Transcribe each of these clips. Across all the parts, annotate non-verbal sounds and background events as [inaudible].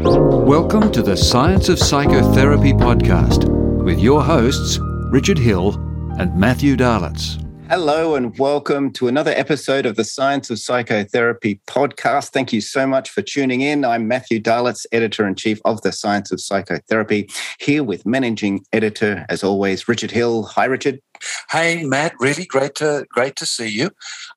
Welcome to the Science of Psychotherapy podcast with your hosts, Richard Hill and Matthew Dahlitz. Hello, and welcome to another episode of the Science of Psychotherapy podcast. Thank you so much for tuning in. I'm Matthew Dahlitz, editor in chief of the Science of Psychotherapy, here with managing editor, as always, Richard Hill. Hi, Richard. Hey, Matt. Really great to great to see you.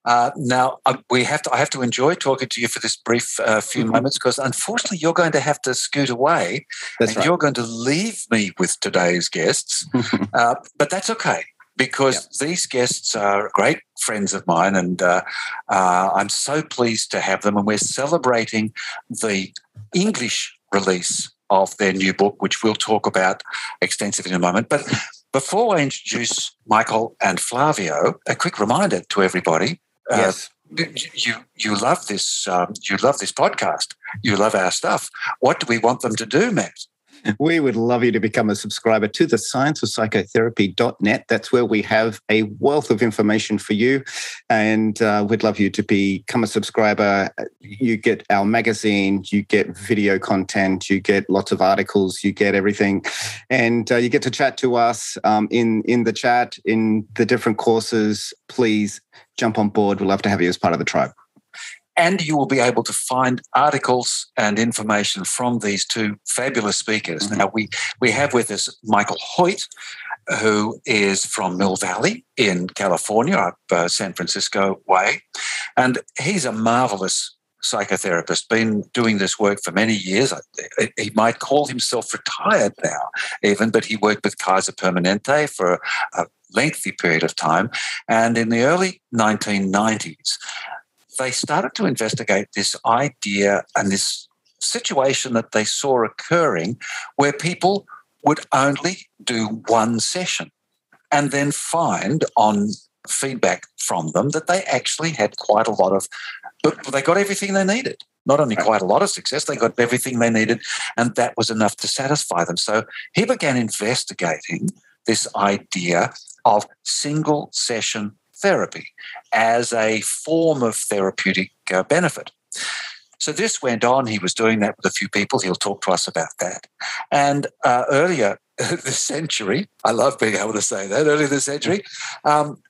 Uh, now uh, we have to. I have to enjoy talking to you for this brief uh, few mm-hmm. moments because unfortunately you're going to have to scoot away, that's and right. you're going to leave me with today's guests. [laughs] Uh, but that's okay because yep. these guests are great friends of mine, and uh, uh, I'm so pleased to have them. And we're celebrating the English release of their new book, which we'll talk about extensively in a moment. But before I introduce Michael and Flavio, a quick reminder to everybody. Uh, yes. You you love this um, you love this podcast. You love our stuff. What do we want them to do, Matt? We would love you to become a subscriber to the scienceofpsychotherapy.net. That's where we have a wealth of information for you. And uh, we'd love you to become a subscriber. You get our magazine, you get video content, you get lots of articles, you get everything. And uh, you get to chat to us um, in, in the chat, in the different courses. Please jump on board. We'd love to have you as part of the tribe and you will be able to find articles and information from these two fabulous speakers. Mm-hmm. Now, we, we have with us Michael Hoyt, who is from Mill Valley in California, up uh, San Francisco way. And he's a marvelous psychotherapist, been doing this work for many years. He might call himself retired now, even, but he worked with Kaiser Permanente for a lengthy period of time. And in the early 1990s, they started to investigate this idea and this situation that they saw occurring where people would only do one session and then find on feedback from them that they actually had quite a lot of they got everything they needed. Not only quite a lot of success they got everything they needed and that was enough to satisfy them. So he began investigating this idea of single session therapy as a form of therapeutic uh, benefit. So this went on. He was doing that with a few people. He'll talk to us about that. And uh, earlier [laughs] this century, I love being able to say that, earlier this century, um,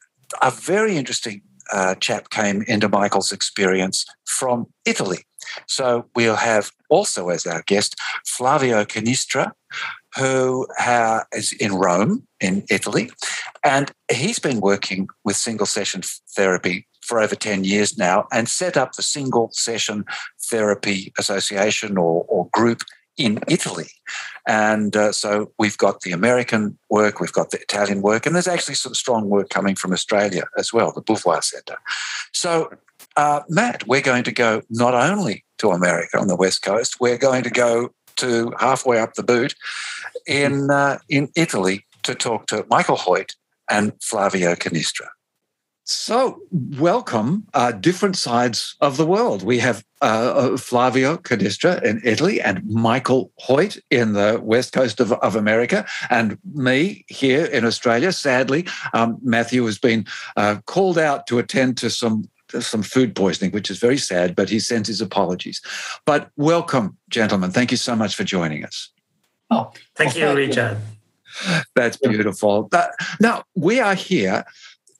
a very interesting uh, chap came into Michael's experience from Italy. So we'll have also as our guest Flavio Cannistrà, who uh, is in Rome, in Italy, and he's been working with single session therapy for over 10 years now and set up the Single Session Therapy Association or, or group in Italy. And uh, so we've got the American work, we've got the Italian work, and there's actually some strong work coming from Australia as well, the Bouverie Centre. So, uh, Matt, we're going to go not only to America on the West Coast, we're going to go to halfway up the boot in uh, in Italy to talk to Michael Hoyt and Flavio Cannistrà. So, welcome, uh, different sides of the world. We have uh, uh, Flavio Cannistrà in Italy and Michael Hoyt in the west coast of, of America, and me here in Australia. Sadly, um, Matthew has been uh, called out to attend to some some food poisoning, which is very sad, but he sends his apologies. But welcome, gentlemen. Thank you so much for joining us. Oh, thank you, Richard. That's beautiful. now, we are here.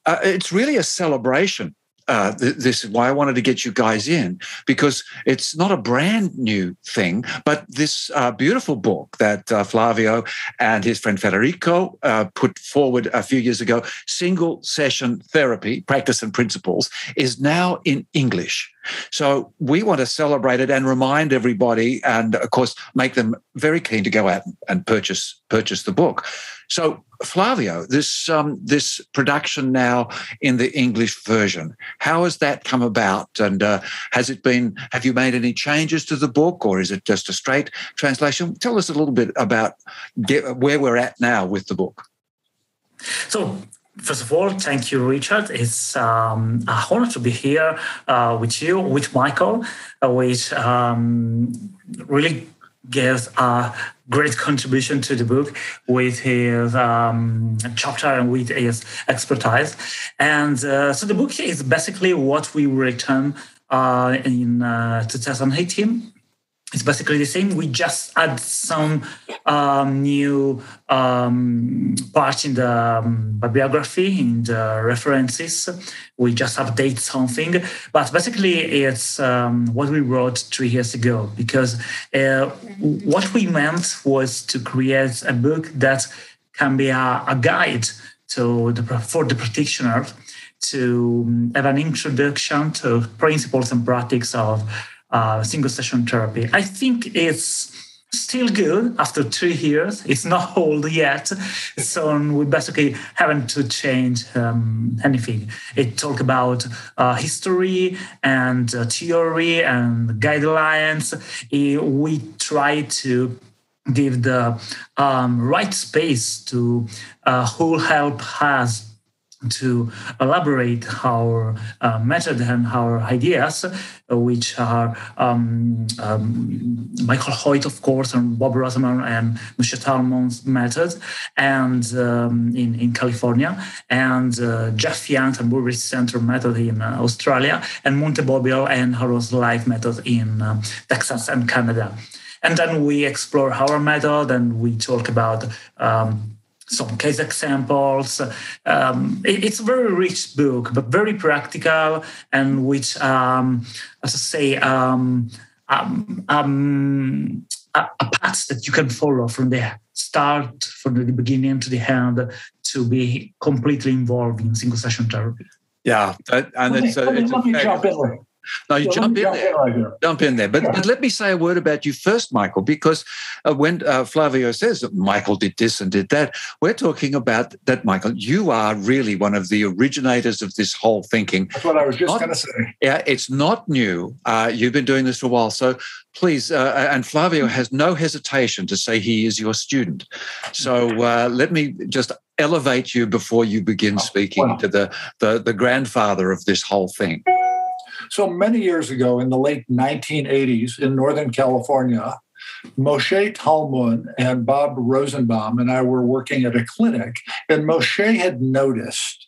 Uh, it's really a celebration uh, th- this is why I wanted to get you guys in because it's not a brand new thing, but this uh, beautiful book that uh, Flavio and his friend Federico uh, put forward a few years ago, Single Session Therapy Practice and Principles, is now in English. So we want to celebrate it and remind everybody, and of course, make them very keen to go out and purchase purchase the book. So Flavio, this um, this production now in the English version, how has that come about? And uh, has it been? Have you made any changes to the book, or is it just a straight translation? Tell us a little bit about get, where we're at now with the book. So First of all, thank you, Richard. It's um, a honor to be here uh, with you, with Michael, uh, which um, really gives a great contribution to the book with his um, chapter and with his expertise. And uh, so the book is basically what we written uh, in uh, 2018 it's basically the same. We just add some um, new um, parts in the um, bibliography, in the references. We just update something, but basically it's um, what we wrote three years ago. Because uh, what we meant was to create a book that can be a, a guide to the for the practitioner to have an introduction to principles and practice of uh, single session therapy. I think it's still good after three years. It's not [laughs] old yet, so we basically haven't to change um, anything. It talk about uh, history and uh, theory and guidelines. It, we try to give the um, right space to uh, who help us to elaborate our uh, method and our ideas, uh, which are um, um, Michael Hoyt, of course, and Bob Rosenbaum and Moshe Talmon's method, and um, in, in California, and uh, Jeff Young and Bouverie Center method in uh, Australia, and Monte Bobele and Arnold Slive method in uh, Texas and Canada. And then we explore our method and we talk about um, some case examples. Um, it, it's a very rich book, but very practical, and which, um, as I say, um, um, um, a, a, path that you can follow from the start, from the beginning to the end, to be completely involved in single session therapy. Yeah, that, and let it's, me, a, let me, it's let me jump in. No, you jump in there. Right jump in there. But, yeah. but, let me say a word about you first, Michael, because uh, when uh, Flavio says that Michael did this and did that, we're talking about that, Michael. You are really one of the originators of this whole thinking. That's what I was just going to say. Yeah, it's not new. Uh, you've been doing this for a while. So please, uh, and Flavio has no hesitation to say he is your student. So uh, let me just elevate you before you begin speaking wow. to the, the, the grandfather of this whole thing. So many years ago, in the late 1980s in Northern California, Moshe Talmon and Bob Rosenbaum and I were working at a clinic, and Moshe had noticed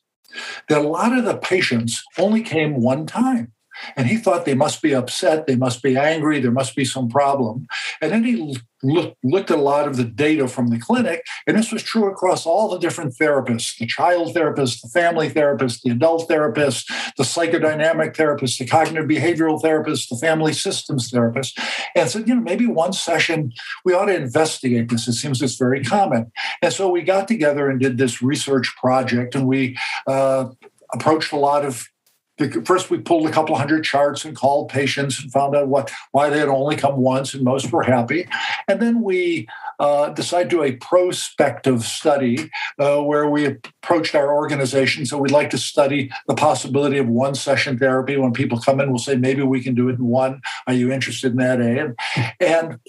that a lot of the patients only came one time. And he thought they must be upset, they must be angry, there must be some problem. And then he look, looked at a lot of the data from the clinic, and this was true across all the different therapists the child therapist, the family therapist, the adult therapist, the psychodynamic therapist, the cognitive behavioral therapist, the family systems therapist, and said, you know, maybe one session we ought to investigate this. It seems it's very common. And so we got together and did this research project, and we uh, approached a lot of first we pulled a couple hundred charts and called patients and found out what why they had only come once and most were happy. And then we uh, decided to do a prospective study uh, where we approached our organization. So we'd like to study the possibility of one session therapy. When people come in we'll say maybe we can do it in one. Are you interested in that and, and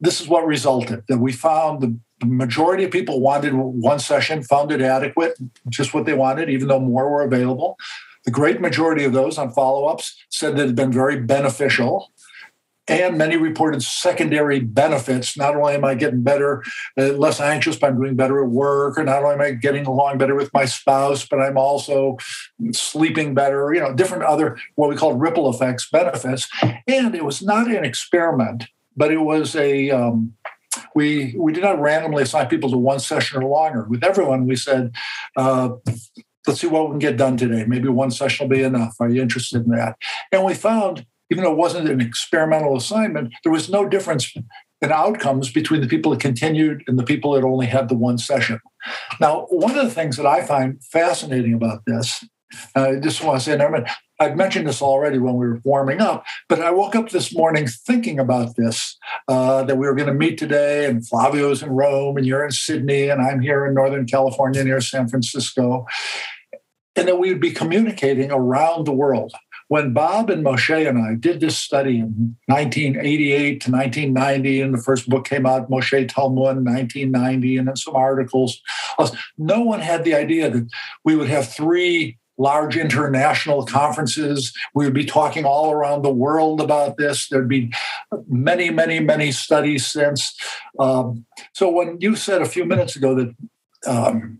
this is what resulted that we found the the majority of people wanted one session, found it adequate, just what they wanted, even though more were available. The great majority of those on follow ups said that it had been very beneficial. And many reported secondary benefits. Not only am I getting better, uh, less anxious, but I'm doing better at work, or not only am I getting along better with my spouse, but I'm also sleeping better, you know, different other what we call ripple effects benefits. And it was not an experiment, but it was a um, we we did not randomly assign people to one session or longer. With everyone, we said, uh, let's see what we can get done today. Maybe one session will be enough. Are you interested in that? And we found, even though it wasn't an experimental assignment, there was no difference in outcomes between the people that continued and the people that only had the one session. Now, one of the things that I find fascinating about this, uh, I just want to say, Norman, I've mentioned this already when we were warming up, but I woke up this morning thinking about this uh, that we were going to meet today, and Flavio's in Rome, and you're in Sydney, and I'm here in Northern California near San Francisco, and that we would be communicating around the world. When Bob and Moshe and I did this study in 1988 to 1990, and the first book came out, Moshe Talmon, 1990, and then some articles, no one had the idea that we would have three large international conferences. We would be talking all around the world about this. There'd be many, many, many studies since. Um, so when you said a few minutes ago that um,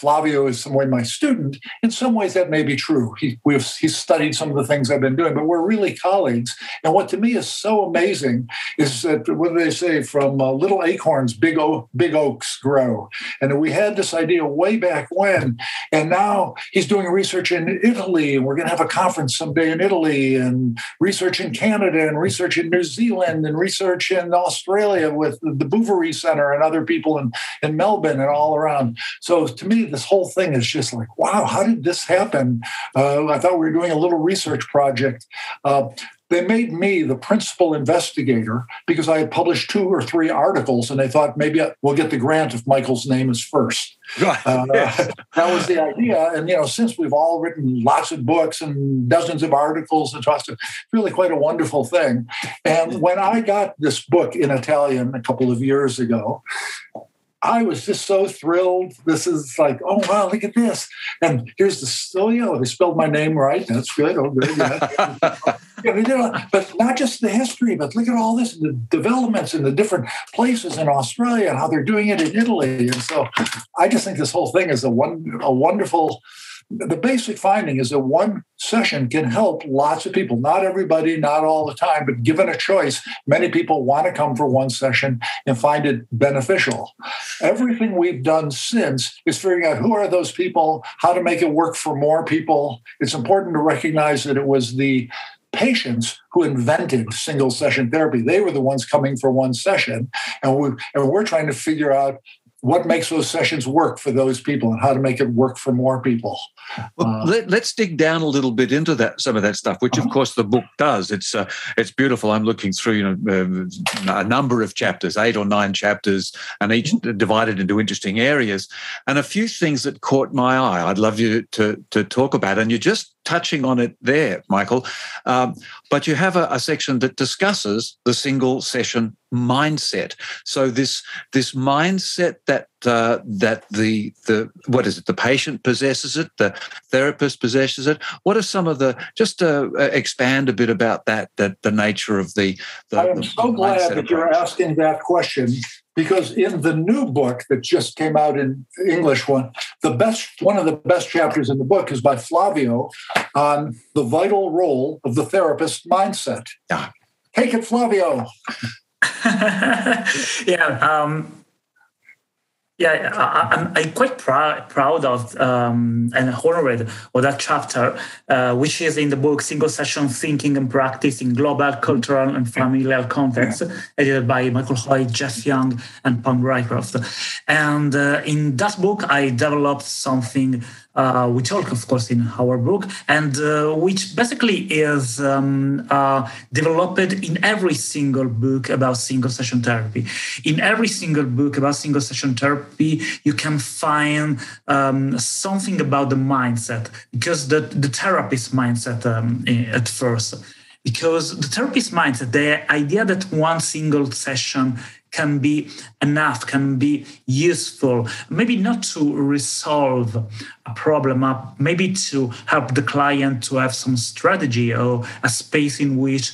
Flavio is some way my student. In some ways, that may be true. He, we've, he's studied some of the things I've been doing, but we're really colleagues. And what to me is so amazing is that what do they say? From uh, little acorns, big big oaks grow. And we had this idea way back when, and now he's doing research in Italy, and we're going to have a conference someday in Italy, and research in Canada, and research in New Zealand, and research in Australia with the Bouverie Center and other people in, in Melbourne and all around. So to me, this whole thing is just like, wow, how did this happen? Uh, I thought we were doing a little research project. Uh, they made me the principal investigator because I had published two or three articles, and they thought maybe we'll get the grant if Michael's name is first. [laughs] Uh. [laughs] That was the idea, and you know, since we've all written lots of books and dozens of articles and it's really quite a wonderful thing. And when I got this book in Italian a couple of years ago, I was just so thrilled. This is like, oh wow, look at this. And here's the yeah, they spelled my name right. That's good. Oh good. Yeah. [laughs] yeah, they did, but not just the history, but look at all this, the developments in the different places in Australia and how they're doing it in Italy. And so I just think this whole thing is a one a wonderful the basic finding is that one session can help lots of people. Not everybody, not all the time, but given a choice, many people want to come for one session and find it beneficial. Everything we've done since is figuring out who are those people, how to make it work for more people. It's important to recognize that it was the patients who invented single session therapy. They were the ones coming for one session. And, we, and we're trying to figure out what makes those sessions work for those people and how to make it work for more people. Well, uh, let, us dig down a little bit into that some of that stuff, which uh-huh. of course the book does. It's uh, it's beautiful. I'm looking through you know uh, a number of chapters, eight or nine chapters, and each mm-hmm. divided into interesting areas, and a few things that caught my eye. I'd love you to to talk about, and you're just touching on it there, Michael. Um, but you have a, a, section that discusses the single session mindset. So this this mindset that uh, that the the what is it? The patient possesses it. The therapist possesses it. What are some of the just to uh, expand a bit about that? That the nature of the. the I am the so glad that approach. you're asking that question because in the new book that just came out in English one, the best one of the best chapters in the book is by Flavio on the vital role of the therapist mindset. Yeah. Take it, Flavio. [laughs] yeah. Um, yeah, I, am I'm quite pr- proud of um, and honored of that chapter, uh, which is in the book Single Session Thinking and Practice in Global, Cultural, and Familial Contexts, edited by Michael Hoyt, Jeff Young, and Pam Rycroft. And uh, in that book, I developed something uh, we talk, of course, in our book, and uh, which basically is um, uh, developed in every single book about single session therapy. In every single book about single session therapy, you can find um, something about the mindset, because the, the therapist mindset um, at first. Because the therapist mindset, the idea that one single session can be enough, can be useful, maybe not to resolve a problem, uh, maybe to help the client to have some strategy or a space in which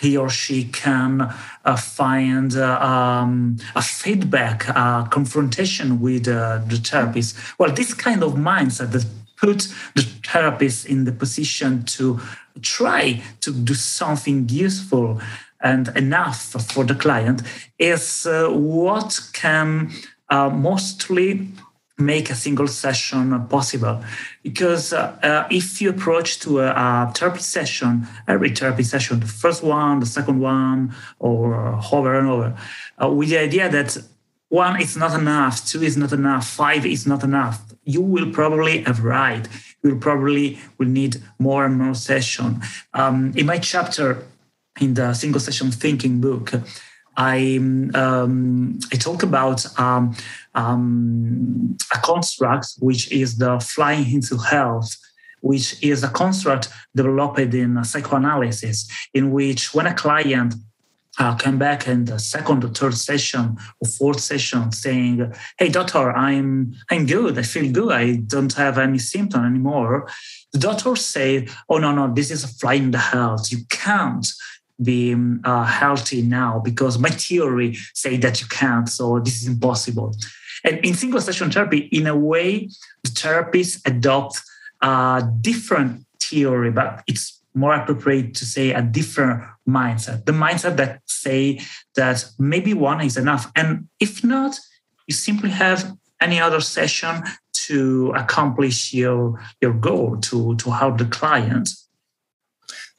he or she can uh, find uh, um, a feedback, a confrontation with uh, the therapist. Well, this kind of mindset that put the therapist in the position to try to do something useful and enough for the client is uh, what can uh, mostly make a single session possible. Because uh, uh, if you approach to a, a, therapy session every therapy session the first one the second one or over and over uh, with the idea that one is not enough two is not enough five is not enough you will probably have right. You will probably will need more and more session. Um, in my chapter in the single session thinking book, I um, I talk about um, um, a construct which is the flying into health, which is a construct developed in psychoanalysis, in which when a client uh, come back in the second or third session or fourth session saying, "Hey, doctor, I'm I'm good. I feel good. I don't have any symptom anymore." The doctor say, "Oh no, no, this is a fly in the health. You can't be uh, healthy now because my theory say that you can't so this is impossible. And in single session therapy in a way the therapists adopt a different theory but it's more appropriate to say a different mindset. The mindset that say that maybe one is enough and if not you simply have any other session to accomplish your your goal to to help the client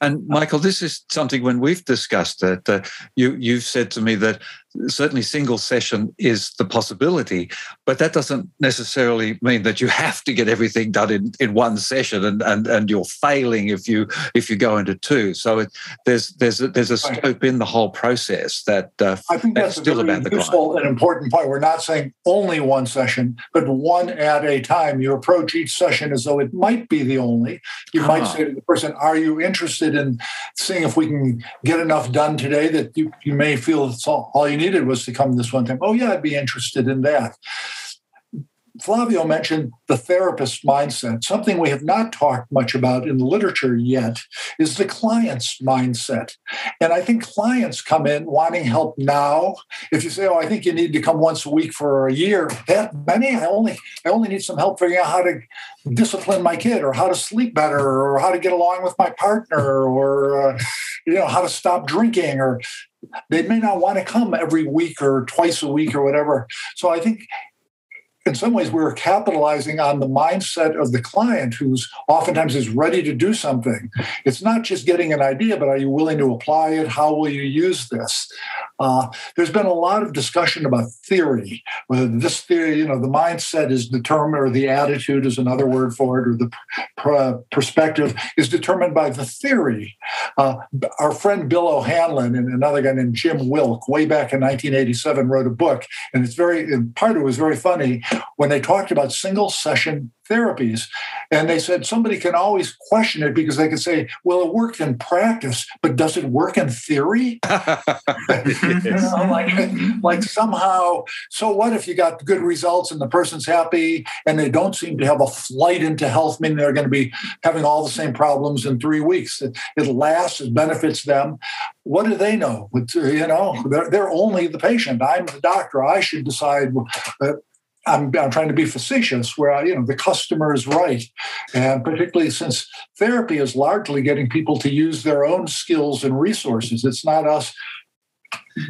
and Michael, this is something when we've discussed it, uh, you you've said to me that certainly single session is the possibility, but that doesn't necessarily mean that you have to get everything done in, in one session, and, and and you're failing if you if you go into two. So it, there's there's a, there's a scope in the whole process that uh, I think that's, that's still about the useful client. and important point. We're not saying only one session, but one at a time. You approach each session as though it might be the only. You might ah. say to the person, "Are you interested in seeing if we can get enough done today that you, you may feel it's all, all you need?" Needed was to come this one time. Oh, yeah, I'd be interested in that. Flavio mentioned the therapist mindset. Something we have not talked much about in the literature yet is the client's mindset. And I think clients come in wanting help now. If you say, "Oh, I think you need to come once a week for a year," that many I only I only need some help figuring out how to discipline my kid, or how to sleep better, or how to get along with my partner, or uh, you know how to stop drinking, or they may not want to come every week or twice a week or whatever. So I think in some ways we're capitalizing on the mindset of the client who's oftentimes is ready to do something. It's not just getting an idea but are you willing to apply it? How will you use this? Uh, there's been a lot of discussion about theory whether this theory you know the mindset is determined or the attitude is another word for it or the pr- perspective is determined by the theory. Uh, our friend bill o'hanlon and another guy named jim wilk way back in 1987 wrote a book and it's very part of it was very funny when they talked about single session therapies. And they said somebody can always question it because they can say, well, it worked in practice, but does it work in theory? you know, like, like somehow, so what if you got good results and the person's happy and they don't seem to have a flight into health, meaning they're going to be having all the same problems in three weeks? It, it lasts, it benefits them. What do they know? You know, they're, they're only the patient. I'm the doctor. I should decide uh, I'm, I'm, trying to be facetious, where you know the customer is right, and particularly since therapy is largely getting people to use their own skills and resources. It's not us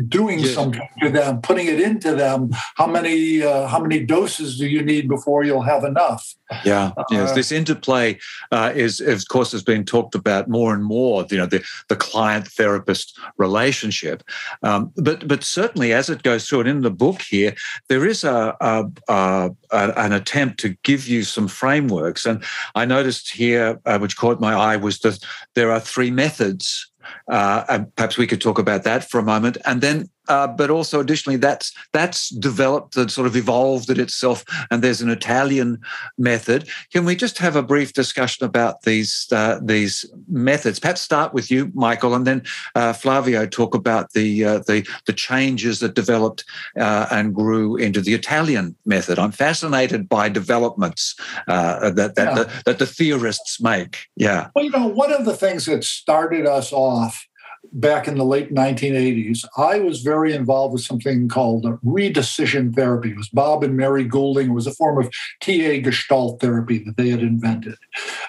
doing yes. something to them, putting it into them. How many uh, how many doses do you need before you'll have enough? Yeah, yes. Uh, this interplay uh, is, of course, has been talked about more and more. You know, the the client therapist relationship, um, but but certainly as it goes through, and in the book here, there is a, a, a, a an attempt to give you some frameworks. And I noticed here, uh, which caught my eye, was that there are three methods uh, and perhaps we could talk about that for a moment. And then, uh, but also additionally, that's that's developed and sort of evolved it itself. And there's an Italian method. Can we just have a brief discussion about these uh, these methods? Perhaps start with you, Michael, and then uh, Flavio talk about the uh, the the changes that developed uh, and grew into the Italian method. I'm fascinated by developments that that, yeah. the, that the theorists make. Yeah. Well, you know, one of the things that started us off back in the late 1980s, I was very involved with something called redecision therapy. It was Bob and Mary Goulding. It was a form of TA Gestalt therapy that they had invented.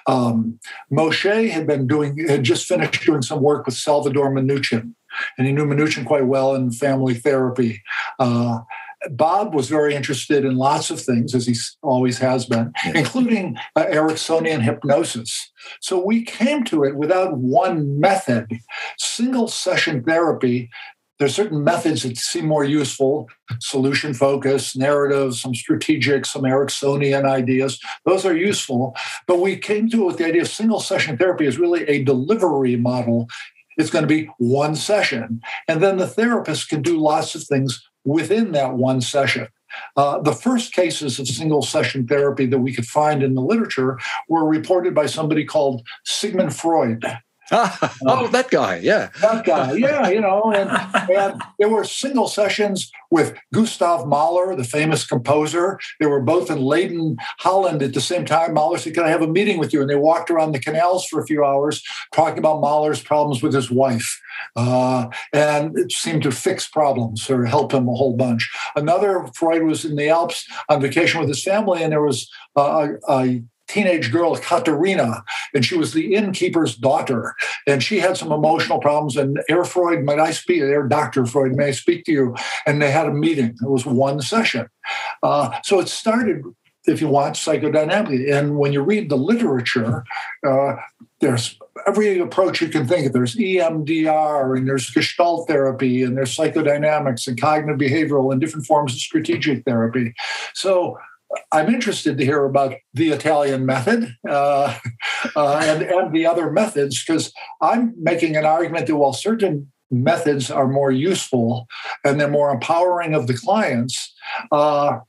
Um, Moshe had been doing, had just finished doing some work with Salvador Minuchin, and he knew Minuchin quite well in family therapy. Uh, Bob was very interested in lots of things, as he always has been, including uh, Ericksonian hypnosis. So we came to it without one method. Single session therapy, there's certain methods that seem more useful solution focus, narrative, some strategic, some Ericksonian ideas. Those are useful. But we came to it with the idea of single session therapy is really a delivery model it's going to be one session. And then the therapist can do lots of things within that one session. Uh, the first cases of single session therapy that we could find in the literature were reported by somebody called Sigmund Freud. Oh, that guy, yeah. That guy, yeah, you know, and, and there were single sessions with Gustav Mahler, the famous composer. They were both in Leiden, Holland at the same time. Mahler said, Can I have a meeting with you? And they walked around the canals for a few hours talking about Mahler's problems with his wife. Uh, and it seemed to fix problems or help him a whole bunch. Another, Freud was in the Alps on vacation with his family, and there was a, a teenage girl, Katerina, and she was the innkeeper's daughter. And she had some emotional problems. And Herr Freud, might I speak, Herr Dr. Freud, may I speak to you? And they had a meeting. It was one session. Uh, so it started, if you want, psychodynamically. And when you read the literature, uh, there's every approach you can think of. There's EMDR and there's Gestalt therapy and there's psychodynamics and cognitive behavioral and different forms of strategic therapy. So I'm interested to hear about the Italian method uh, uh, and, and the other methods because I'm making an argument that while certain methods are more useful and they're more empowering of the clients, uh,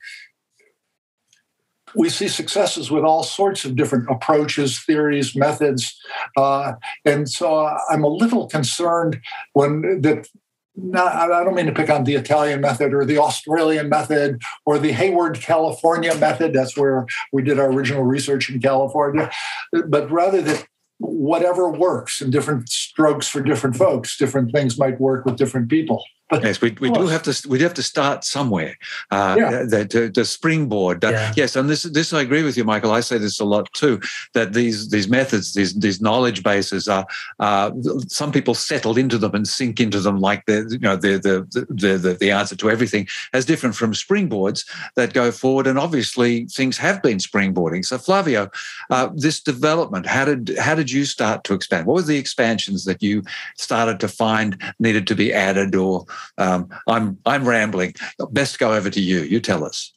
we see successes with all sorts of different approaches, theories, methods, uh, and so I'm a little concerned when that not, I don't mean to pick on the Italian method or the Australian method or the Hayward, California method. That's where we did our original research in California. But rather that whatever works and different strokes for different folks, different things might work with different people. But yes, we, we do have to we have to start somewhere. Uh, yeah. the, the, the springboard. Yeah. Yes, and this this I agree with you, Michael. I say this a lot too. That these these methods, these these knowledge bases are uh, some people settle into them and sink into them like the you know the the the the, the answer to everything, as different from springboards that go forward. And obviously, things have been springboarding. So, Flavio, uh, this development, how did how did you start to expand? What were the expansions that you started to find needed to be added or um, I'm I'm rambling. Best go over to you. You tell us.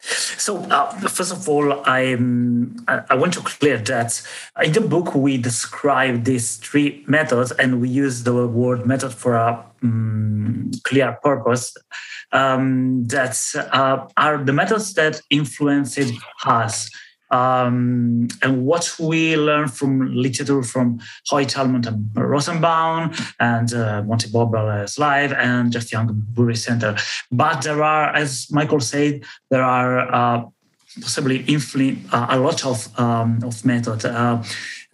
So uh, first of all, I'm, I want to clear that in the book we describe these three methods, and we use the word method for a um, clear purpose. Um, that uh, are the methods that influenced us um, and what we learn from literature from Hoyt, Talmon, and Rosenbaum, and uh, Monte Bobele's Live, and Jeff Young, Bouverie Center. But there are, as Michael said, there are uh, possibly uh, a lot of um, of methods. Uh,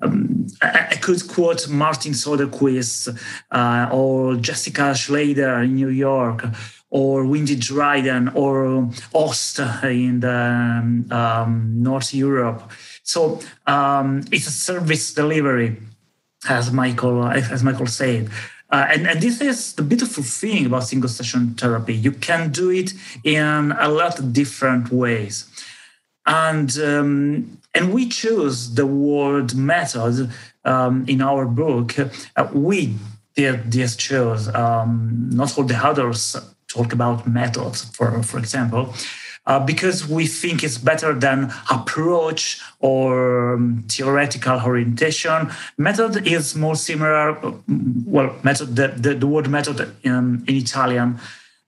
um, I, could quote Martin Soderquist uh, or Jessica Schleider in New York, or Windy Dryden or Ost in the, um, um, North Europe. So um, it's a service delivery, as Michael as Michael said. Uh, and, and this is the beautiful thing about single session therapy. You can do it in a lot of different ways. And um, and we choose the word method um, in our book. Uh, we did this choose. Not all the others talk about methods, for, for example, uh, because we think it's better than approach or um, theoretical orientation. Method is more similar, well, method, the, the, the word method in, in Italian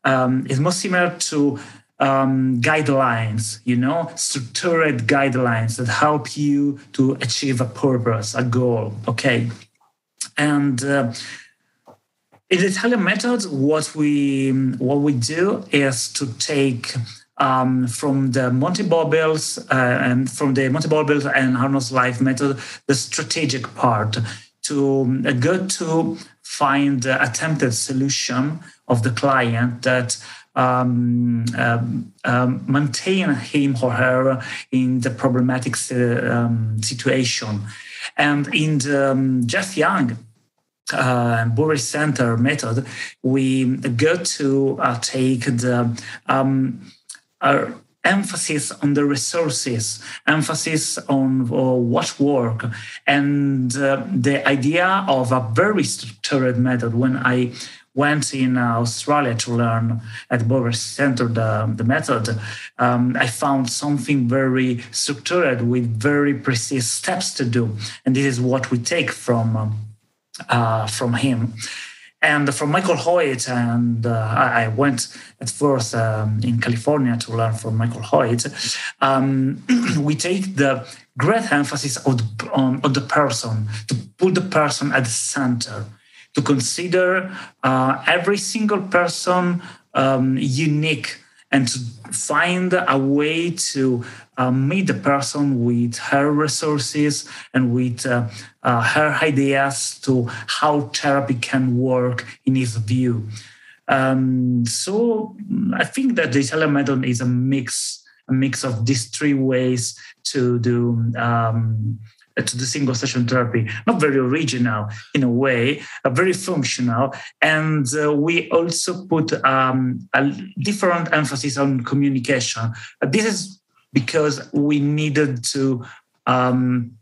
um, is more similar to um, guidelines, you know, structured guidelines that help you to achieve a purpose, a goal. Okay. And uh, in the Italian method, what we what we do is to take um, from the Monte Bobele's uh, and from the Monte Bobele's and Arnold Slive method, the strategic part to uh, go to find the attempted solution of the client that um, um, um, maintain him or her in the problematic uh, situation. And in the, Jeff Young uh, Bouverie Center method, we go to uh, take the um, uh, emphasis on the resources, emphasis on uh, what work, and uh, the idea of a very structured method. When I went in Australia to learn at Bouverie Center the, the method, um, I found something very structured with very precise steps to do. And this is what we take from um, uh, from him. And from Michael Hoyt, and uh, I went at first um, in California to learn from Michael Hoyt. Um, [clears throat] we take the great emphasis the, on, on the person, to put the person at the center, to consider uh, every single person um, unique and to find a way to uh, meet the person with her resources and with uh, uh, her ideas to how therapy can work in his view. Um, so I think that the Italian method is a mix, a mix of these three ways to do um, to the single session therapy. Not very original in a way, uh, very functional, and uh, we also put um, a different emphasis on communication. Uh, this is because we needed to um,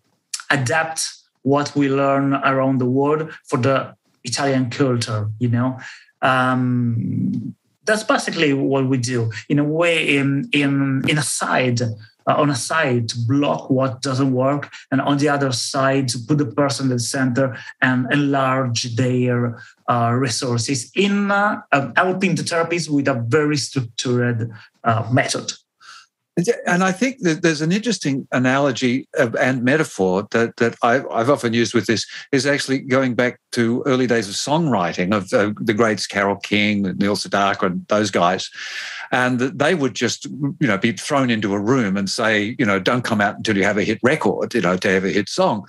adapt what we learn around the world for the Italian culture. You know. Um, that's basically what we do in a way in in in a side uh, on a side to block what doesn't work, and on the other side to put the person at the center and enlarge their uh, resources in uh, helping the therapists with a very structured uh, method. And I think that there's an interesting analogy and metaphor that, that I've, I've, often used with this is actually going back to early days of songwriting of uh, the greats Carole King, Neil Sedaka, and those guys. And they would just, you know, be thrown into a room and say, you know, don't come out until you have a hit record, you know, to have a hit song.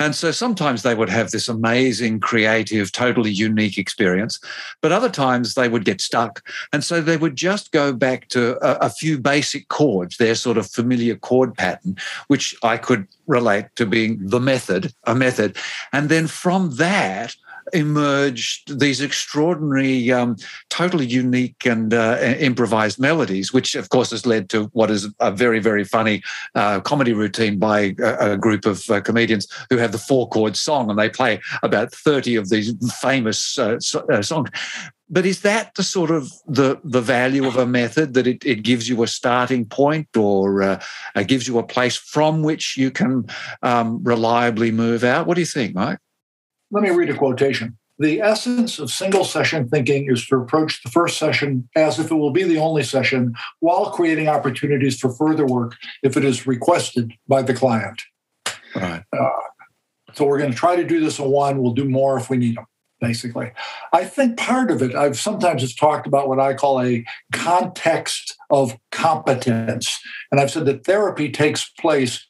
And so sometimes they would have this amazing, creative, totally unique experience. But other times they would get stuck. And so they would just go back to a, a few basic chords chords, their sort of familiar chord pattern, which I could relate to being the method, a method. And then from that, emerged these extraordinary, um, totally unique and uh, improvised melodies, which of course has led to what is a very, very funny uh, comedy routine by a, a group of uh, comedians who have the four chord song and they play about 30 of these famous uh, so, uh, songs. But is that the sort of the the value of a method that it, it gives you a starting point or uh, gives you a place from which you can um, reliably move out? What do you think mike let me read a quotation the essence of single session thinking is to approach the first session as if it will be the only session while creating opportunities for further work if it is requested by the client right uh, so we're going to try to do this in one we'll do more if we need them basically. I think part of it, I've sometimes it's talked about what I call a context of competence. And I've said that therapy takes place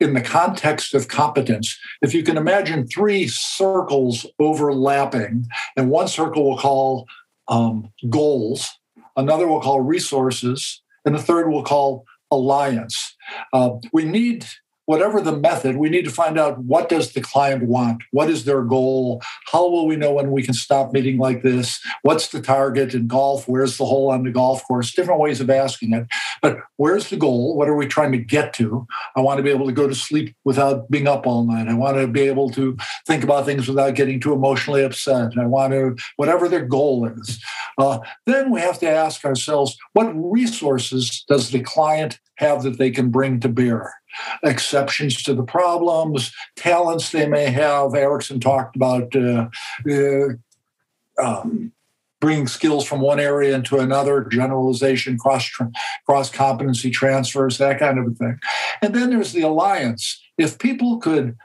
in the context of competence. If you can imagine three circles overlapping, and one circle we'll call um, goals, another we'll call resources, and the third we'll call alliance. Uh, we need whatever the method, we need to find out what does the client want? What is their goal? How will we know when we can stop meeting like this? What's the target in golf? Where's the hole on the golf course? Different ways of asking it. But where's the goal? What are we trying to get to? I want to be able to go to sleep without being up all night. I want to be able to think about things without getting too emotionally upset. I want to, whatever their goal is. Uh, then we have to ask ourselves, what resources does the client have that they can bring to bear? Exceptions to the problems, talents they may have. Erickson talked about uh, uh, um, bringing skills from one area into another, generalization, cross cross competency transfers, that kind of a thing. And then there's the alliance. If people could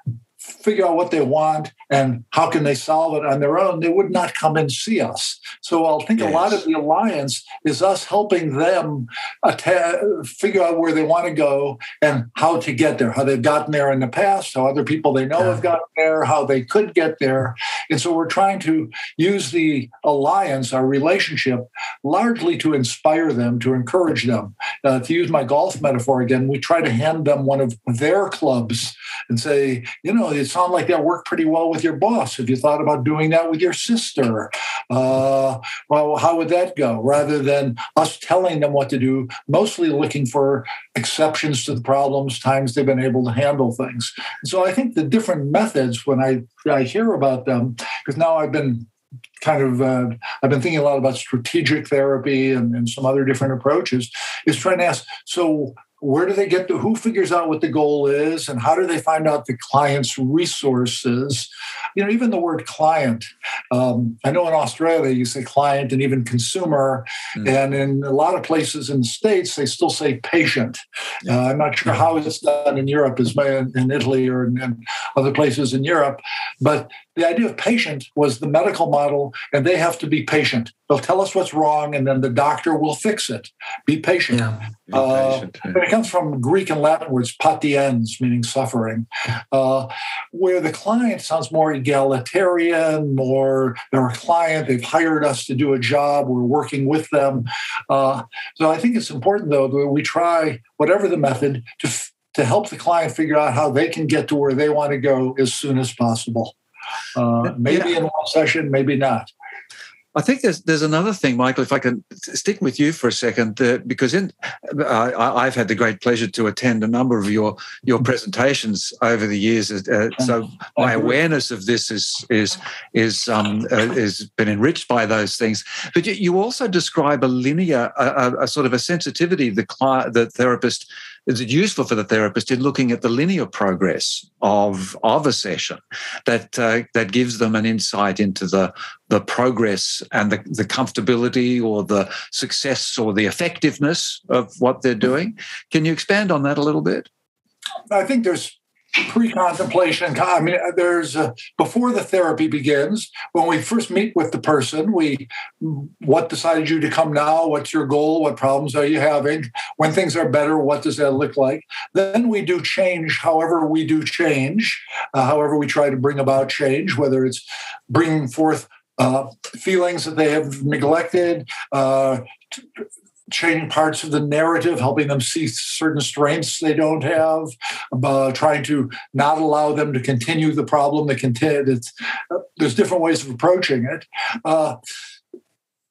figure out what they want and how can they solve it on their own, they would not come and see us. So I'll think yes. a lot of the alliance is us helping them att- figure out where they want to go and how to get there, how they've gotten there in the past, how other people they know yeah. have gotten there, how they could get there. And so we're trying to use the alliance, our relationship, largely to inspire them, to encourage them. Uh, to use my golf metaphor again, we try to hand them one of their clubs and say, you know, it sounds like that worked pretty well with your boss. Have you thought about doing that with your sister? Uh, well, how would that go? Rather than us telling them what to do, mostly looking for exceptions to the problems, times they've been able to handle things. so I think the different methods, when I, I hear about them, because now I've been kind of uh, I've been thinking a lot about strategic therapy and, and, some other different approaches is trying to ask so where do they get to who figures out what the goal is and how do they find out the client's resources you know even the word client um, i know in australia you say client and even consumer mm. and in a lot of places in the states they still say patient uh, i'm not sure how it's done in europe as well, in italy or in other places in europe but the idea of patient was the medical model, and they have to be patient. They'll tell us what's wrong, and then the doctor will fix it. Be patient. Yeah, be uh, patient. it comes from Greek and Latin words patiens, meaning suffering, uh, where the client sounds more egalitarian, more they're a client, they've hired us to do a job, we're working with them. Uh, so I think it's important, though, that we try, whatever the method, to, to help the client figure out how they can get to where they want to go as soon as possible. Uh, maybe yeah. in one session, maybe not. I think there's there's another thing, Michael. If I can stick with you for a second, uh, because in uh, I've had the great pleasure to attend a number of your your presentations over the years. Uh, so my awareness of this is is is um, uh, is been enriched by those things. But you also describe a linear, a, a sort of a sensitivity the client, the therapist is it useful for the therapist in looking at the linear progress of of a session that uh, that gives them an insight into the the progress and the, the comfortability or the success or the effectiveness of what they're doing? Can you expand on that a little bit? I think there's pre-contemplation i mean there's a, before the therapy begins when we first meet with the person we what decided you to come now? What's your goal? What problems are you having? When things are better what does that look like? Then we do change however we do change uh, however we try to bring about change whether it's bringing forth uh, feelings that they have neglected uh, changing parts of the narrative, helping them see certain strengths they don't have, uh, trying to not allow them to continue the problem. That continue. Uh, there's different ways of approaching it. Uh,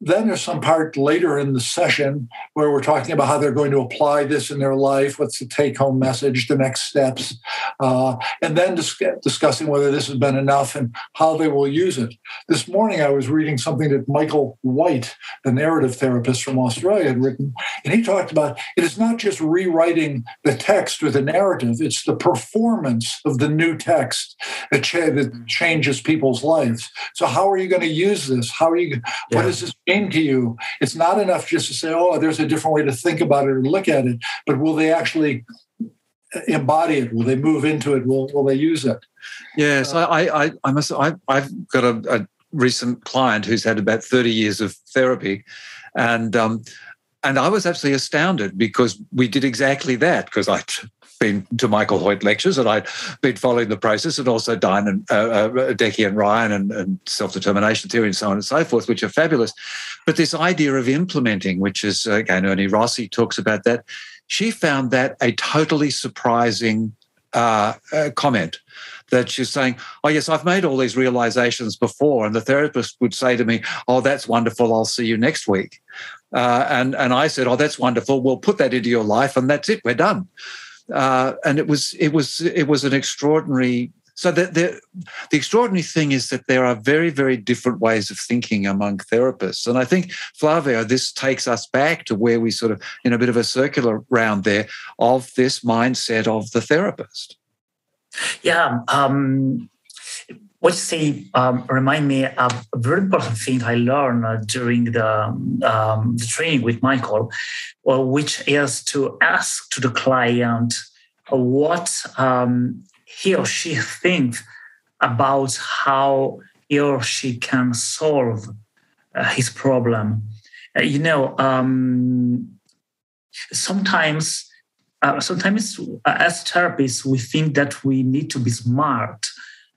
then there's some part later in the session where we're talking about how they're going to apply this in their life, what's the take home message, the next steps, uh, and then dis- discussing whether this has been enough and how they will use it. This morning, I was reading something that Michael White, the narrative therapist from Australia, had written, and he talked about it is not just rewriting the text or the narrative, it's the performance of the new text that, cha- that changes people's lives. So, how are you going to use this? How are you, yeah. what is this mean to you. It's not enough just to say, oh, there's a different way to think about it or look at it, but will they actually embody it? Will they move into it? Will, will they use it? Yes, uh, I, I, I must. I, I've got a, a, recent client who's had about thirty years of therapy, and um, and I was absolutely astounded because we did exactly that because I been to Michael Hoyt lectures and I'd been following the process and also Dine and uh, uh, Deci and Ryan and, and self-determination theory and so on and so forth, which are fabulous. But this idea of implementing, which is, uh, again, Ernie Rossi talks about that, she found that a totally surprising uh, uh, comment that she's saying, Oh, yes, I've made all these realizations before. And the therapist would say to me, Oh, that's wonderful. I'll see you next week. Uh, and, and I said, Oh, that's wonderful. We'll put that into your life and that's it. We're done uh, and it was it was it was an extraordinary. So the, the the extraordinary thing is that there are very very different ways of thinking among therapists, and I think Flavio, this takes us back to where we sort of in a bit of a circular round there of this mindset of the therapist. Yeah, um, what you say um, remind me of a very important thing I learned uh, during the, um, the training with Michael, well, which is to ask to the client what um, he or she thinks about how he or she can solve uh, his problem. Uh, you know, um, sometimes, uh, sometimes uh, as therapists, we think that we need to be smart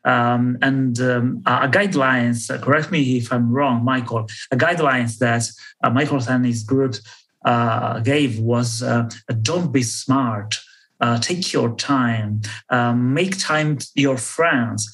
um, and um, a guidelines, uh, correct me if I'm wrong, Michael, a guidelines that uh, Michael and his group uh, gave was uh, don't be smart, uh, take your time, um, make time your friends,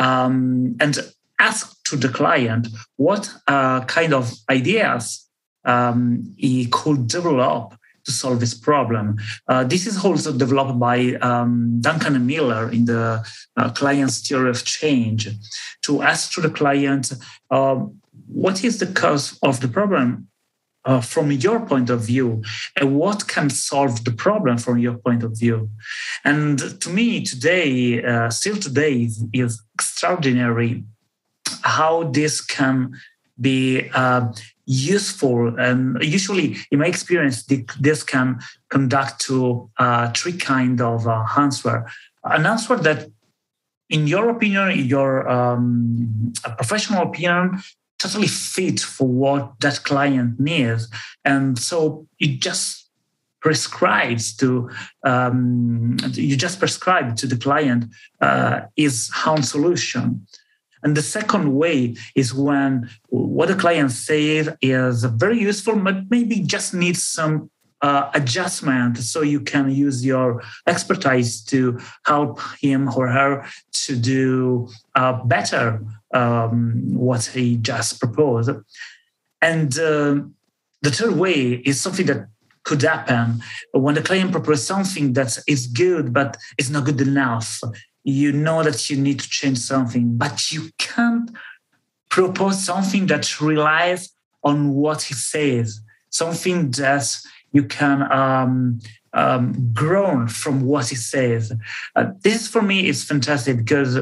um, and ask to the client what uh, kind of ideas um, he could develop to solve this problem. Uh, this is also developed by um, Duncan and Miller in the uh, client's theory of change to ask to the client uh, what is the cause of the problem uh, from your point of view and what can solve the problem from your point of view and to me today uh, still today is, is, extraordinary how this can be uh, useful and usually in my experience this can conduct to uh, three kind of uh, answer an answer that in your opinion in your um, professional opinion totally fit for what that client needs. And so it just prescribes to um, you just prescribe to the client uh, is own solution. And the second way is when what the client says is very useful, but maybe just needs some uh, adjustment so you can use your expertise to help him or her to do uh, better um, what he just proposed. And uh, the third way is something that could happen when the client proposes something that is good but it's not good enough. You know that you need to change something, but you can't propose something that relies on what he says, something that you can um, um, from what he says. Uh, this for me is fantastic because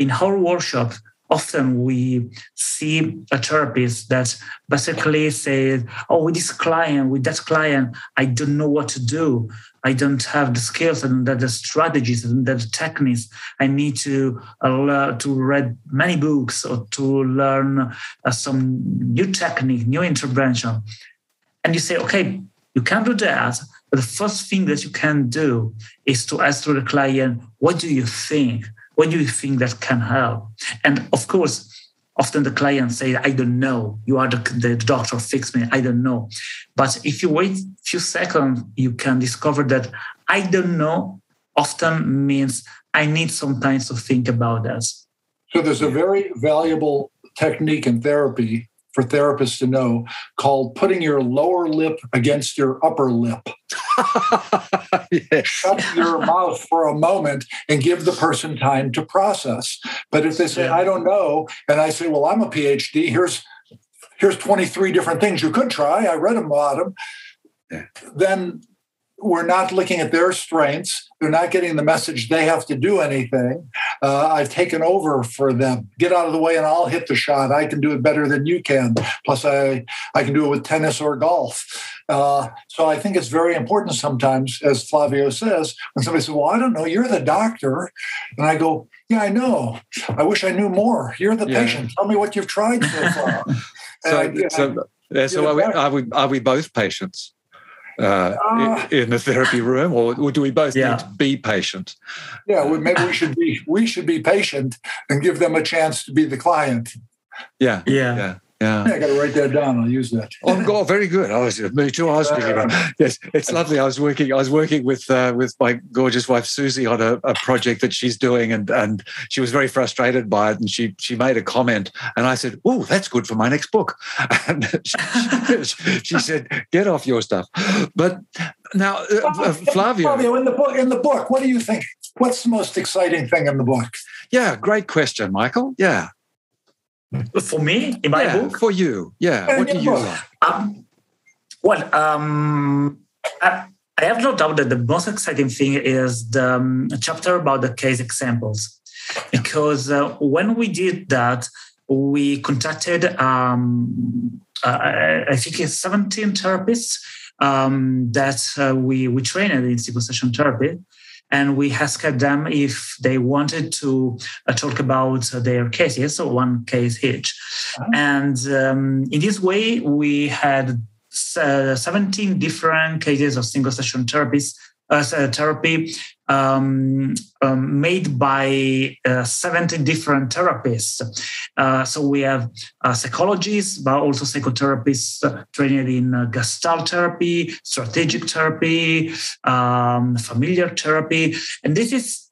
in our workshop, often we see a therapist that basically says, "Oh, with this client, with that client, I don't know what to do. I don't have the skills and the, strategies and the techniques. I need to uh, to read many books or to learn uh, some new technique, new intervention." And you say, "Okay, you can do that." But the first thing that you can do is to ask to the client, what do you think? What do you think that can help? And of course, often the client say, I don't know. You are the, the doctor, fix me. I don't know. But if you wait a few seconds, you can discover that I don't know often means I need some time to think about this. So there's a very valuable technique in therapy for therapists to know called putting your lower lip against your upper lip. [laughs] yes. Shut your mouth for a moment and give the person time to process. But if they say, I don't know, and I say, Well, I'm a PhD, here's here's 23 different things you could try. I read them about them. Yeah. Then we're not looking at their strengths. They're not getting the message they have to do anything. Uh, I've taken over for them. Get out of the way and I'll hit the shot. I can do it better than you can. Plus, I, I can do it with tennis or golf. Uh, so I think it's very important sometimes, as Flavio says, when somebody says, Well, I don't know, you're the doctor. And I go, Yeah, I know. I wish I knew more. You're the yeah. patient. Tell me what you've tried so far. [laughs] so, I, so, I, yeah, so are we, are, we, are we both patients? Uh, uh, in the therapy room, or, or do we both yeah. need to be patient? Yeah, well, maybe we should be we should be patient and give them a chance to be the client. Yeah, yeah, yeah. Yeah. yeah, I got to write that down. I'll use that. oh, God, very good. I was me too. I was about [laughs] yes, it's lovely. I was working. I was working with uh, with my gorgeous wife Susie on a, a, project that she's doing, and and she was very frustrated by it, and she she made a comment, and I said, "Oh, that's good for my next book," [laughs] and she, she said, "Get off your stuff." But now, uh, uh, Flavio, Flavio, in the book, in the book, what do you think? What's the most exciting thing in the book? Yeah, great question, Michael. Yeah. For me, in my yeah, book? For you, yeah. What do you like? Um, well, um, I, I, have no doubt that the most exciting thing is the um, chapter about the case examples. Because uh, when we did that, we contacted, um, uh, I think it's 17 therapists um, that uh, we, we trained in psychosession therapy and we asked them if they wanted to uh, talk about their cases, so one case each. Oh. And um, in this way, we had uh, 17 different cases of single session therapies uh, therapy um, um, made by uh, 70 different therapists. Uh, so we have uh, psychologists, but also psychotherapists trained in uh, gestalt therapy, strategic therapy, um, familiar therapy. And this is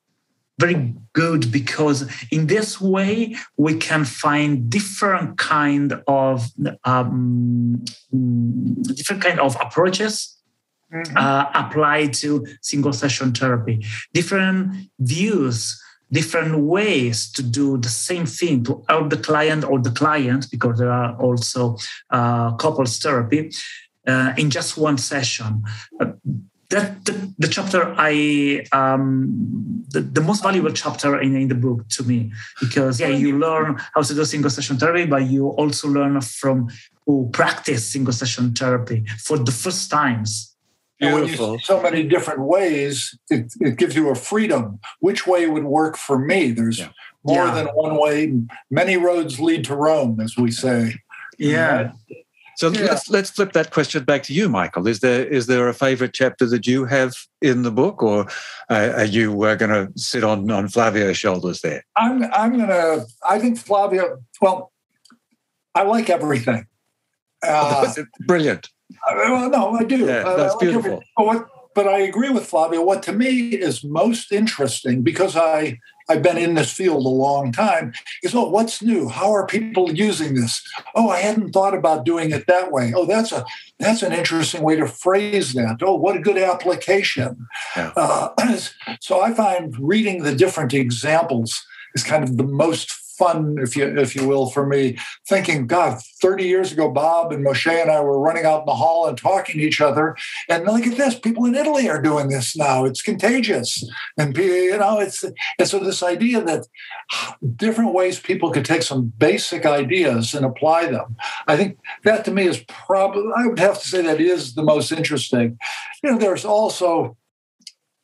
very good because in this way we can find different kind of um, different kind of approaches mm-hmm. uh, applied to single session therapy, different views, different ways to do the same thing to help the client or the client, because there are also uh, couples therapy, uh, in just one session. Uh, that the, the, chapter I um, the, the most valuable chapter in, in the book to me because yeah you learn how to do single session therapy, but you also learn from who practice single session therapy for the first times. Beautiful. so many different ways, it, it gives you a freedom. Which way would work for me? There's yeah. more yeah. than one way. Many roads lead to Rome, as we say. Yeah. So yeah. let's let's flip that question back to you, Michael. Is there is there a favorite chapter that you have in the book, or uh, are you uh, going to sit on on Flavio's shoulders there? I'm I'm going to. I think Flavio. Well, I like everything. Uh, brilliant. Well, no, I do. Yeah, that's like beautiful. But, but I agree with Flavio. What to me is most interesting because I I've been in this field a long time is oh what's new how are people using this oh i hadn't thought about doing it that way oh that's a that's an interesting way to phrase that oh what a good application yeah. uh, [clears throat] so i find reading the different examples is kind of the most fun, if you if you will, for me. Thinking, God, 30 years ago, Bob and Moshe and I were running out in the hall and talking to each other, and look at this, people in Italy are doing this now. It's contagious, and you know, it's and so this idea that uh, different ways people could take some basic ideas and apply them. I think that to me is probably I would have to say that is the most interesting. You know, there's also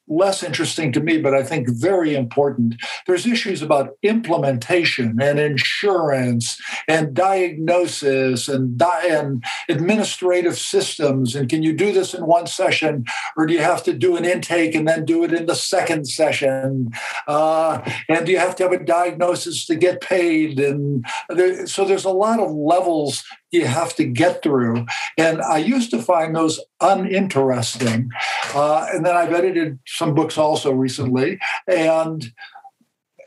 less interesting to me, but I think very important. There's issues about implementation and insurance and diagnosis and, di- and administrative systems. And can you do this in one session, or do you have to do an intake and then do it in the second session? Uh, and do you have to have a diagnosis to get paid? And there, so there's a lot of levels you have to get through. And I used to find those uninteresting. Uh, and then I've edited some books also recently. And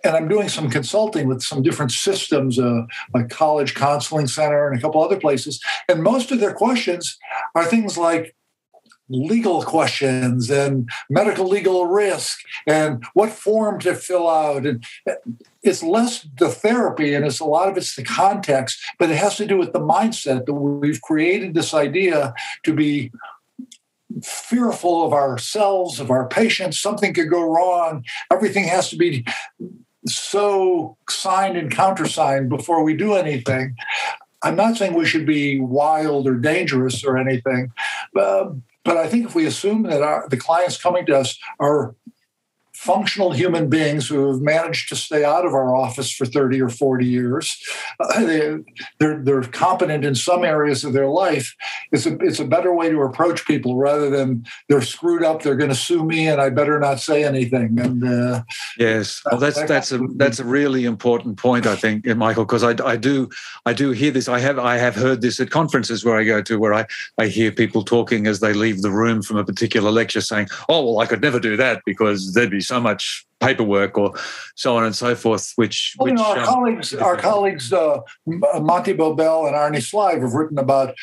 and I'm doing some consulting with some different systems, uh, like College Counseling Center and a couple other places. And most of their questions are things like legal questions and medical legal risk and what form to fill out. And it's less the therapy and it's a lot of it's the context, but it has to do with the mindset that we've created this idea to be fearful of ourselves, of our patients. Something could go wrong. Everything has to be so signed and countersigned before we do anything. I'm not saying we should be wild or dangerous or anything, but, but I think if we assume that our, the clients coming to us are functional human beings who have managed to stay out of our office for 30 or 40 years. Uh, they, they're, they're competent in some areas of their life. It's a, it's a better way to approach people rather than they're screwed up, they're going to sue me, and I better not say anything. And uh, yes, well, that's that's a that's a really important point, I think, Michael, because I, I do I do hear this. I have I have heard this at conferences where I go to, where I I hear people talking as they leave the room from a particular lecture, saying, "Oh, well, I could never do that because there'd be so much paperwork or so on and so forth. Which, well, which you know, our um, colleagues, our colleagues, uh, Monte Bobele and Arnie Slive have written about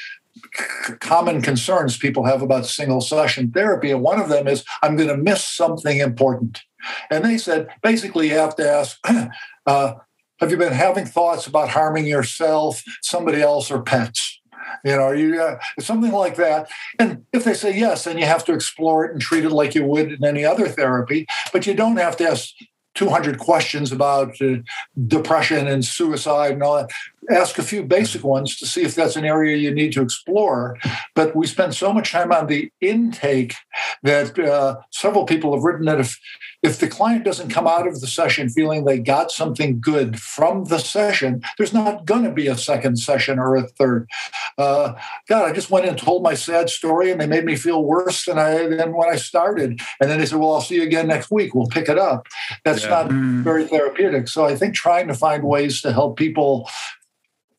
common concerns people have about single session therapy, and one of them is I'm going to miss something important. And they said basically you have to ask. [clears throat] Uh, have you been having thoughts about harming yourself, somebody else, or pets? You know, you uh, something like that. And if they say yes, then you have to explore it and treat it like you would in any other therapy. But you don't have to ask 200 questions about uh, depression and suicide and all that. Ask a few basic ones to see if that's an area you need to explore. But we spend so much time on the intake that uh, several people have written that if if the client doesn't come out of the session feeling they got something good from the session, there's not going to be a second session or a third. Uh, God, I just went and told my sad story, and they made me feel worse than I than when I started. And then they said, "Well, I'll see you again next week. We'll pick it up." That's yeah. not mm. very therapeutic. So I think trying to find ways to help people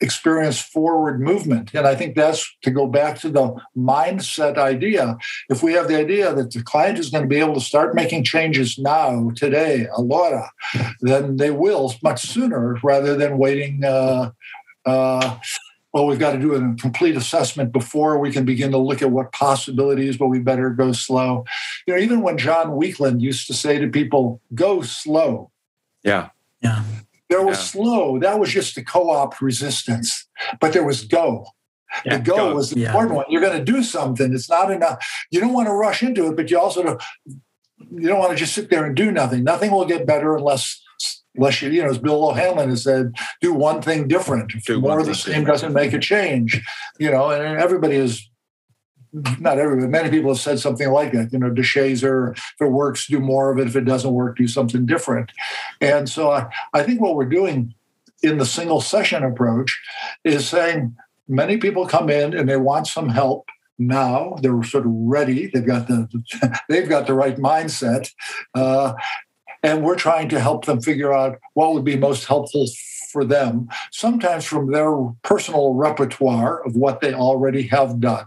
experience forward movement. And I think that's to go back to the mindset idea. If we have the idea that the client is going to be able to start making changes now, today, a lot, then they will much sooner rather than waiting. Uh, uh, well, we've got to do a complete assessment before we can begin to look at what possibilities, but we better go slow. You know, even when John Weakland used to say to people, go slow. Yeah. Yeah. There was yeah. slow. That was just the co op resistance, but there was go. Yeah. The go, go, was the yeah. important one. You're going to do something. It's not enough. You don't want to rush into it, but you also don't, you don't want to just sit there and do nothing. Nothing will get better unless unless you, you know, as Bill O'Hanlon has said, do one thing different. Do More of the same doesn't make a change. You know, and everybody is not everybody, many people have said something like that. You know, de Shazer, if it works, do more of it. If it doesn't work, do something different. And so I, I think what we're doing in the single session approach is saying many people come in and they want some help now they're sort of ready they've got the [laughs] they've got the right mindset uh, and we're trying to help them figure out what would be most helpful for them, sometimes from their personal repertoire of what they already have done.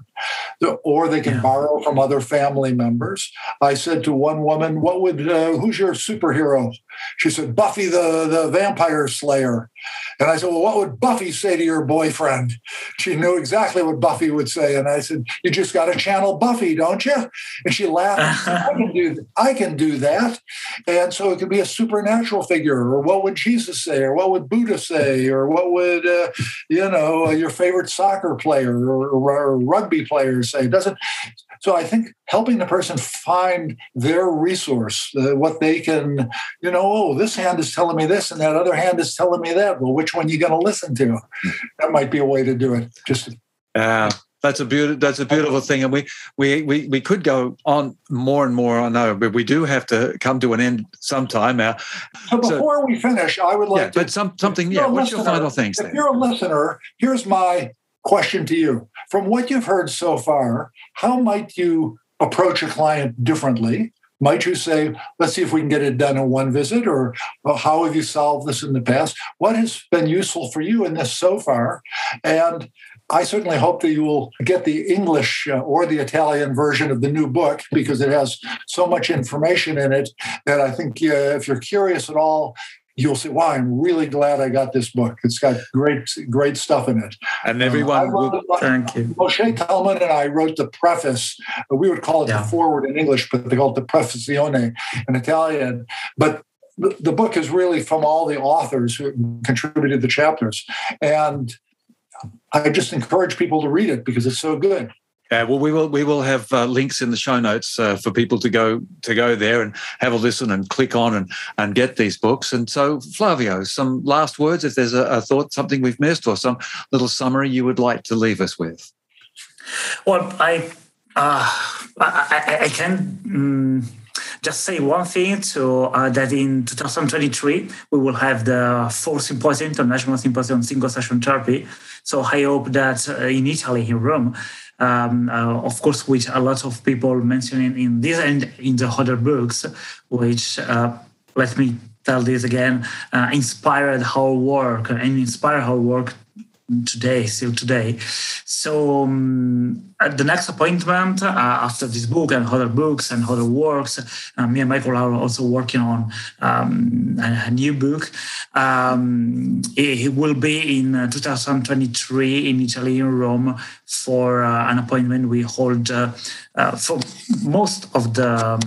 Or they can yeah. borrow from other family members. I said to one woman, "What would uh, who's your superhero?" She said, "Buffy the the vampire slayer." And I said, Well, what would Buffy say to your boyfriend? She knew exactly what Buffy would say. And I said, You just got to channel Buffy, don't you? And she laughed. Said, [laughs] I can do I can do that. And so it could be a supernatural figure, or what would Jesus say, or what would Buddha say, or what would uh, you know your favorite soccer player or, or, rugby player say? It doesn't so I think helping the person find their resource, uh, what they can, you know, oh, this hand is telling me this and that other hand is telling me that. Well, which one are you going to listen to? That might be a way to do it. Just yeah. That's a beautiful. That's a beautiful thing, and we, we we we could go on more and more. I know, but we do have to come to an end sometime. Now, so before so, we finish, I would like yeah, to. But some something. Yeah. What's listener, your final things? If you're a listener, here's my question to you. From what you've heard so far, how might you approach a client differently? Might you say, let's see if we can get it done in one visit, or well, how have you solved this in the past? What has been useful for you in this so far? And I certainly hope that you will get the English uh, or the Italian version of the new book because it has so much information in it that I think uh, if you're curious at all, you'll say, "Wow, I'm really glad I got this book. It's got great, great stuff in it." And everyone, uh, will, thank you. Moshe Talmon and I wrote the preface. We would call it yeah. the foreword in English, but they call it the prefazione in Italian. But the book is really from all the authors who contributed the chapters, and I just encourage people to read it because it's so good. Yeah, well, we will we will have uh, links in the show notes uh, for people to go to go there and have a listen and click on and and get these books. And so, Flavio, some last words, if there's a, a thought, something we've missed, or some little summary you would like to leave us with. Well, I uh, I, I, can. Um, just say one thing to uh, that in 2023 we will have the fourth symposium, international symposium on single session therapy. So I hope that uh, in Italy, in Rome, um, uh, of course, which a lot of people mentioning in this and in the other books, which uh, let me tell this again, uh, inspired our work and inspire our work today, still today. So um, at the next appointment uh, after this book and other books and other works, uh, me and Michael are also working on um, a, a, new book. Um, it, it, will be in uh, 2023 in Italy, in Rome, for uh, an appointment we hold uh, uh, for most of the um,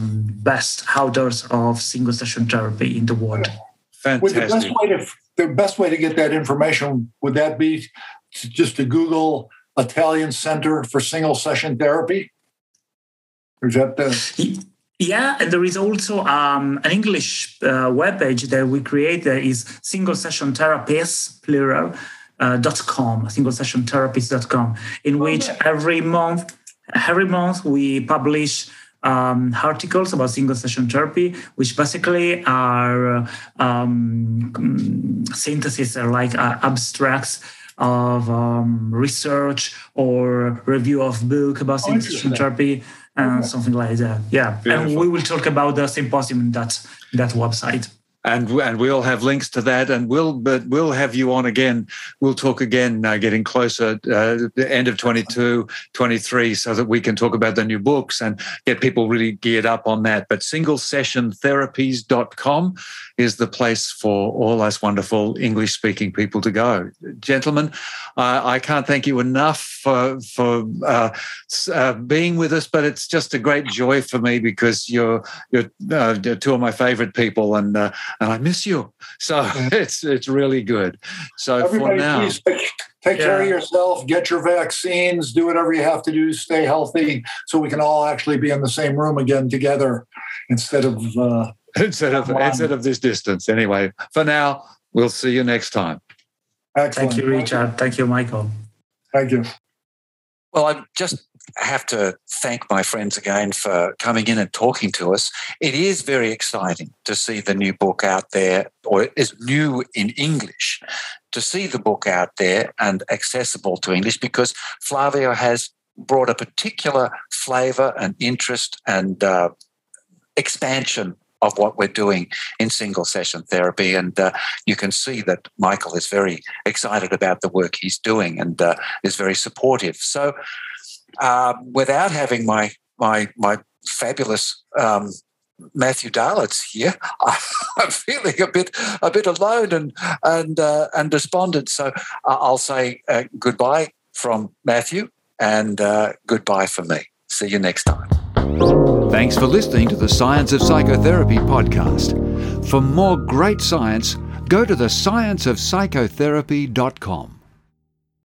best authors of single session therapy in the world. Fantastic the best way to get that information would that be to just to Google Italian Center for Single Session Therapy? Or is that the yeah, and there is also um, an English uh, webpage that we created is single session therapists plural uh, dot com single session therapist.com in which every month every month we publish um, articles about single session therapy, which basically are um, synthesis or like uh, abstracts of um, research or review of book about single session therapy and okay. something like that. Yeah, Beautiful. and we will talk about the symposium in that that website and and we'll have links to that and we'll but we'll have you on again. We'll talk again uh, getting closer uh, the end of 22 23 so that we can talk about the new books and get people really geared up on that. But single session therapies.com is the place for all us wonderful english speaking people to go. Gentlemen uh, i can't thank you enough for for uh, uh, being with us but it's just a great joy for me because you're you're uh, two of my favorite people and and I miss you. So [laughs] it's it's really good. So Everybody, for now, please take, take care of yourself. Get your vaccines. Do whatever you have to do. Stay healthy, so we can all actually be in the same room again together, instead of. Uh, [laughs] instead of Online. instead of this distance. Anyway, for now, we'll see you next time. excellent. Thank you, Richard. Thank you, Michael. Thank you. Well, I just have to thank my friends again for coming in and talking to us. It is very exciting to see the new book out there, or it is new in English, to see the book out there and accessible to English because Flavio has brought a particular flavour and interest and uh, expansion of what we're doing in single session therapy. And uh, you can see that Michael is very excited about the work he's doing and uh, is very supportive. So, uh, without having my my my fabulous um, Matthew Dahlitz here, [laughs] I'm feeling a bit a bit alone and and uh, and despondent. So uh, I'll say uh, goodbye from Matthew and uh, goodbye from me. See you next time. Thanks for listening to the Science of Psychotherapy podcast. For more great science, go to the scienceofpsychotherapy.com.